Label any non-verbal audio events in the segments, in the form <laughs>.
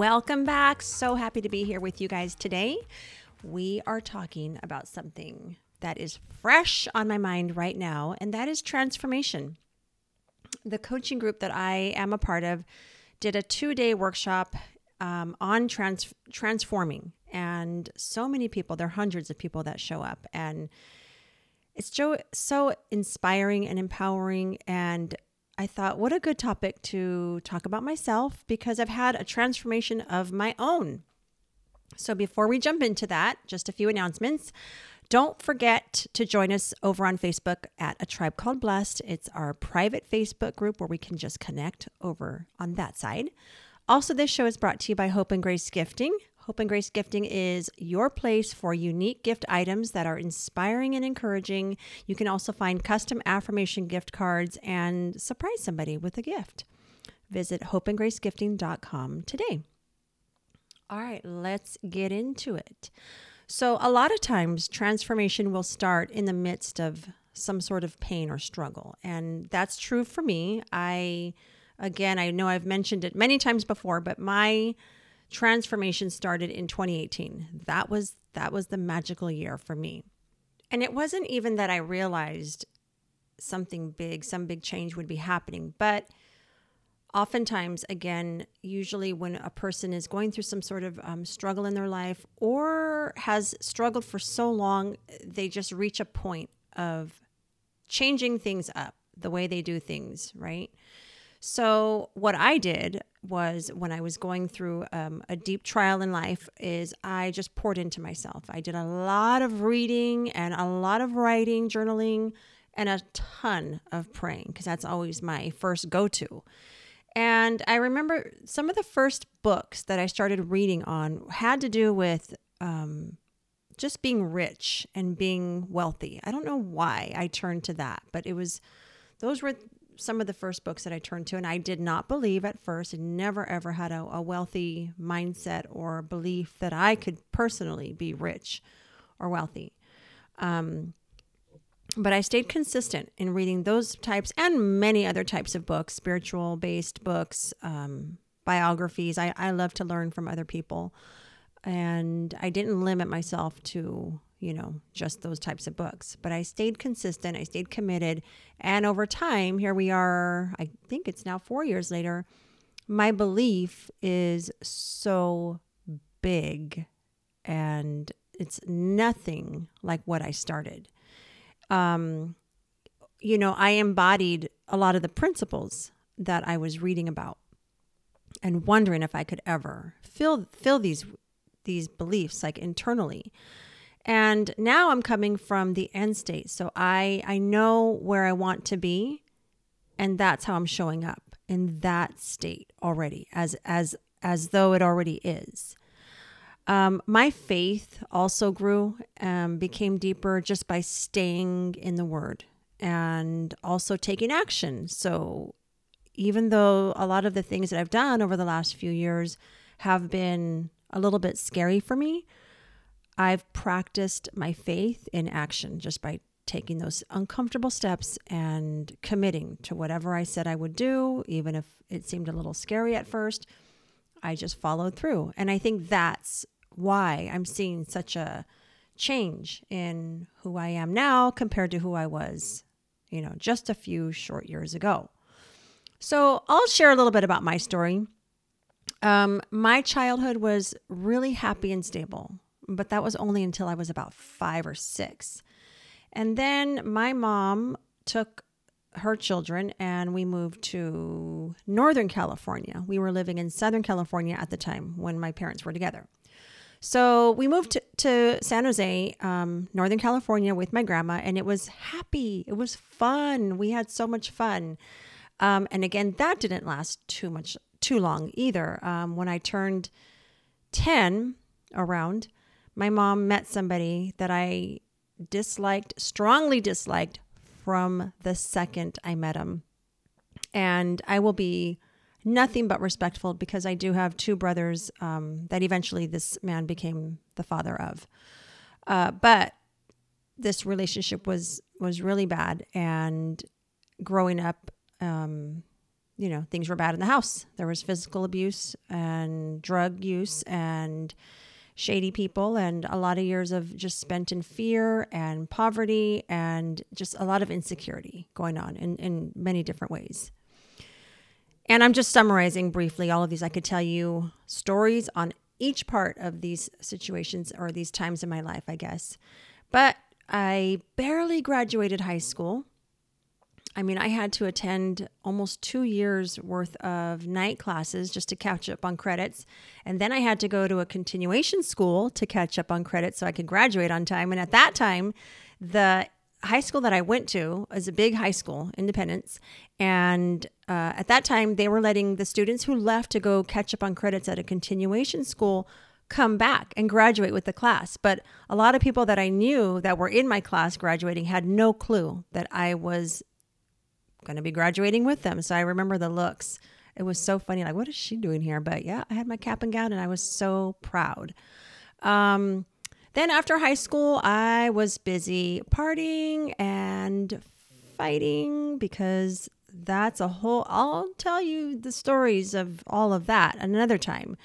Welcome back. So happy to be here with you guys today. We are talking about something that is fresh on my mind right now, and that is transformation. The coaching group that I am a part of did a two day workshop um, on trans- transforming, and so many people, there are hundreds of people that show up, and it's so, so inspiring and empowering and I thought, what a good topic to talk about myself because I've had a transformation of my own. So before we jump into that, just a few announcements. Don't forget to join us over on Facebook at A Tribe Called Blessed. It's our private Facebook group where we can just connect over on that side. Also, this show is brought to you by Hope and Grace Gifting. Hope and Grace Gifting is your place for unique gift items that are inspiring and encouraging. You can also find custom affirmation gift cards and surprise somebody with a gift. Visit hopeandgracegifting.com today. All right, let's get into it. So, a lot of times, transformation will start in the midst of some sort of pain or struggle. And that's true for me. I, again, I know I've mentioned it many times before, but my transformation started in 2018. That was that was the magical year for me. And it wasn't even that I realized something big, some big change would be happening, but oftentimes again usually when a person is going through some sort of um, struggle in their life or has struggled for so long they just reach a point of changing things up the way they do things right so what I did was when I was going through um, a deep trial in life is I just poured into myself. I did a lot of reading and a lot of writing, journaling, and a ton of praying because that's always my first go-to. And I remember some of the first books that I started reading on had to do with um, just being rich and being wealthy. I don't know why I turned to that, but it was those were some of the first books that I turned to, and I did not believe at first, and never ever had a, a wealthy mindset or belief that I could personally be rich or wealthy. Um, but I stayed consistent in reading those types and many other types of books, spiritual based books, um, biographies. I, I love to learn from other people. And I didn't limit myself to you know, just those types of books. But I stayed consistent, I stayed committed. And over time, here we are, I think it's now four years later, my belief is so big and it's nothing like what I started. Um, you know, I embodied a lot of the principles that I was reading about and wondering if I could ever feel feel these these beliefs like internally. And now I'm coming from the end state. So I I know where I want to be and that's how I'm showing up in that state already as as as though it already is. Um, my faith also grew, um, became deeper just by staying in the Word and also taking action. So, even though a lot of the things that I've done over the last few years have been a little bit scary for me, I've practiced my faith in action just by taking those uncomfortable steps and committing to whatever I said I would do, even if it seemed a little scary at first. I just followed through. And I think that's why I'm seeing such a change in who I am now compared to who I was, you know, just a few short years ago. So I'll share a little bit about my story. Um, my childhood was really happy and stable but that was only until I was about five or six. And then my mom took her children and we moved to Northern California. We were living in Southern California at the time when my parents were together. So we moved to, to San Jose, um, Northern California with my grandma, and it was happy. It was fun. We had so much fun. Um, and again, that didn't last too much, too long either. Um, when I turned 10 around, my mom met somebody that I disliked, strongly disliked from the second I met him. And I will be nothing but respectful because I do have two brothers um, that eventually this man became the father of. Uh, but this relationship was was really bad, and growing up, um, you know, things were bad in the house. There was physical abuse and drug use and shady people and a lot of years of just spent in fear and poverty and just a lot of insecurity going on in, in many different ways. And I'm just summarizing briefly all of these. I could tell you stories on each part of these situations or these times in my life, I guess. But I barely graduated high school. I mean, I had to attend almost two years worth of night classes just to catch up on credits. And then I had to go to a continuation school to catch up on credits so I could graduate on time. And at that time, the high school that I went to was a big high school, Independence. And uh, at that time, they were letting the students who left to go catch up on credits at a continuation school come back and graduate with the class. But a lot of people that I knew that were in my class graduating had no clue that I was going to be graduating with them. So I remember the looks. It was so funny. Like, what is she doing here? But yeah, I had my cap and gown and I was so proud. Um, then after high school, I was busy partying and fighting because that's a whole, I'll tell you the stories of all of that another time.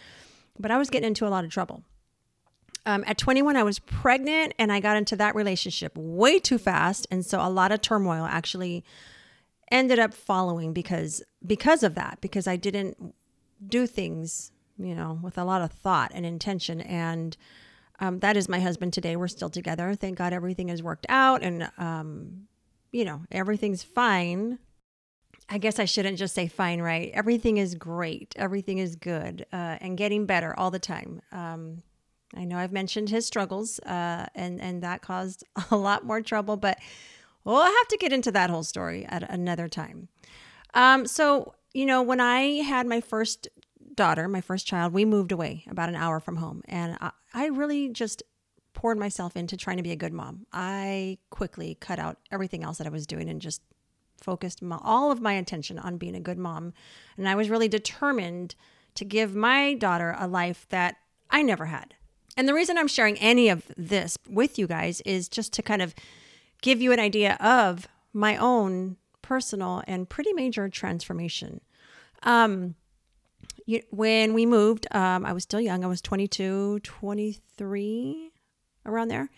But I was getting into a lot of trouble. Um, at 21, I was pregnant and I got into that relationship way too fast. And so a lot of turmoil actually ended up following because because of that because I didn't do things you know with a lot of thought and intention and um, that is my husband today. We're still together. Thank God everything has worked out and, um, you know, everything's fine. I guess I shouldn't just say fine, right? Everything is great. Everything is good uh, and getting better all the time. Um, I know I've mentioned his struggles uh, and, and that caused <laughs> a lot more trouble, but we'll have to get into that whole story at another time. Um, so, you know, when I had my first daughter, my first child, we moved away about an hour from home. And I, I really just poured myself into trying to be a good mom. I quickly cut out everything else that I was doing and just focused my, all of my attention on being a good mom. And I was really determined to give my daughter a life that I never had. And the reason I'm sharing any of this with you guys is just to kind of give you an idea of my own personal and pretty major transformation. Um, you, when we moved, um, I was still young. I was 22, 23, around there.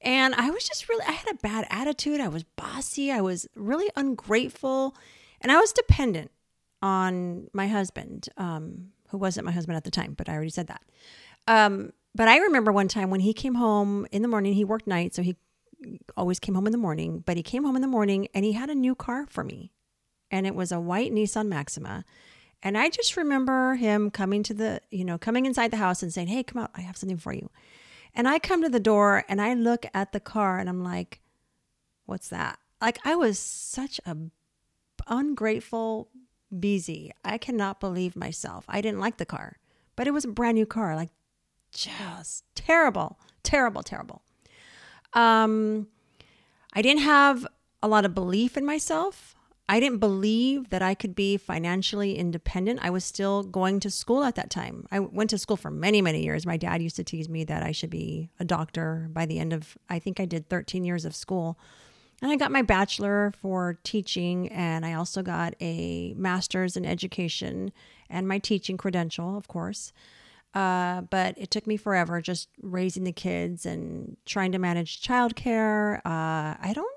And I was just really, I had a bad attitude. I was bossy. I was really ungrateful. And I was dependent on my husband, um, who wasn't my husband at the time, but I already said that. Um, but I remember one time when he came home in the morning, he worked night, so he always came home in the morning, but he came home in the morning and he had a new car for me. And it was a white Nissan Maxima. And I just remember him coming to the, you know, coming inside the house and saying, Hey, come out, I have something for you. And I come to the door and I look at the car and I'm like, What's that? Like, I was such a ungrateful busy. I cannot believe myself. I didn't like the car, but it was a brand new car. Like, just terrible, terrible, terrible. Um, I didn't have a lot of belief in myself. I didn't believe that I could be financially independent. I was still going to school at that time. I went to school for many, many years. My dad used to tease me that I should be a doctor by the end of, I think I did 13 years of school. And I got my bachelor for teaching, and I also got a master's in education and my teaching credential, of course. Uh, but it took me forever just raising the kids and trying to manage childcare. Uh, I don't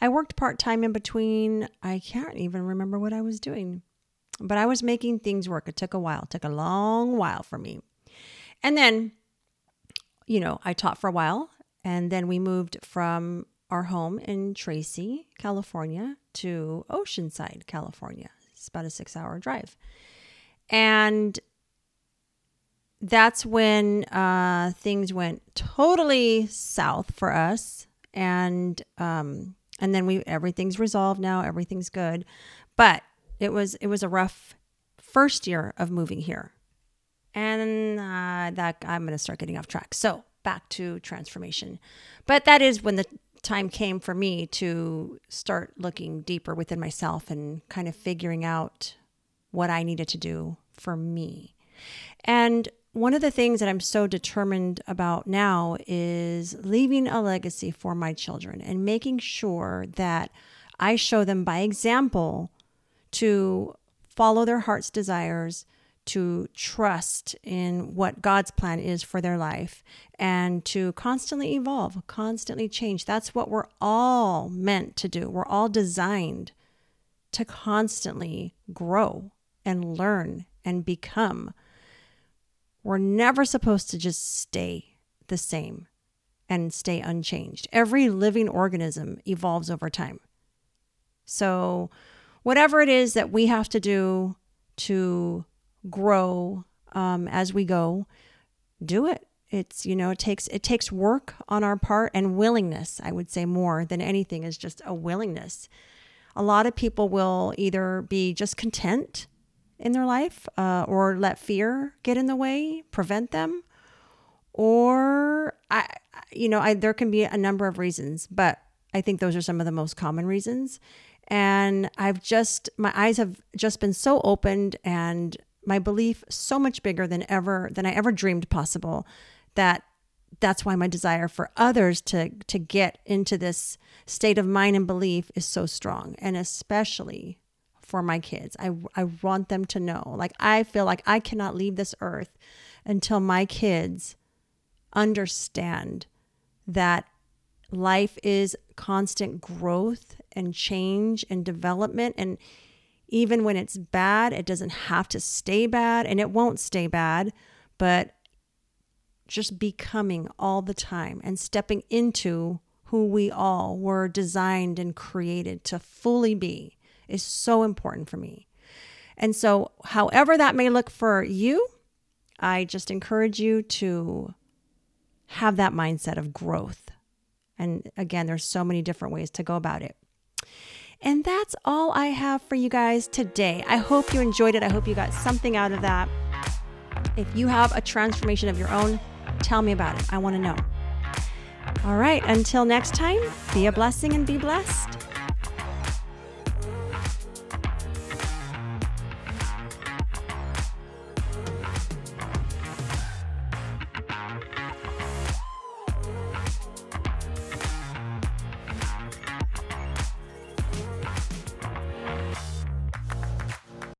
I worked part time in between. I can't even remember what I was doing, but I was making things work. It took a while, it took a long while for me. And then, you know, I taught for a while, and then we moved from our home in Tracy, California to Oceanside, California. It's about a six hour drive. And that's when uh, things went totally south for us. And um, and then we everything's resolved now everything's good but it was it was a rough first year of moving here And uh, that I'm going to start getting off track. So back to transformation. But that is when the time came for me to start looking deeper within myself and kind of figuring out what I needed to do for me. And one of the things that I'm so determined about now is leaving a legacy for my children and making sure that I show them by example to follow their heart's desires, to trust in what God's plan is for their life, and to constantly evolve, constantly change. That's what we're all meant to do. We're all designed to constantly grow and learn and become. We're never supposed to just stay the same and stay unchanged. Every living organism evolves over time. So, whatever it is that we have to do to grow um, as we go, do it. It's you know it takes it takes work on our part and willingness. I would say more than anything is just a willingness. A lot of people will either be just content in their life uh, or let fear get in the way, prevent them, or I you know I there can be a number of reasons, but I think those are some of the most common reasons. And I've just, my eyes have just been so opened and my belief so much bigger than ever, than I ever dreamed possible that that's why my desire for others to to get into this state of mind and belief is so strong and especially for my kids. I i want them to know. Like i feel like i cannot leave this earth until my kids understand that life is constant growth and change and development. And even when it's bad, it doesn't have to stay bad and it won't stay bad, but just becoming all the time and stepping into who we all were designed and created to fully be is so important for me. And so, however that may look for you, I just encourage you to have that mindset of growth. And again, there's so many different ways to go about it. And that's all I have for you guys today. I hope you enjoyed it. I hope you got something out of that. If you have a transformation of your own, tell me about it. I want to know. All right, until next time, be a blessing and be blessed.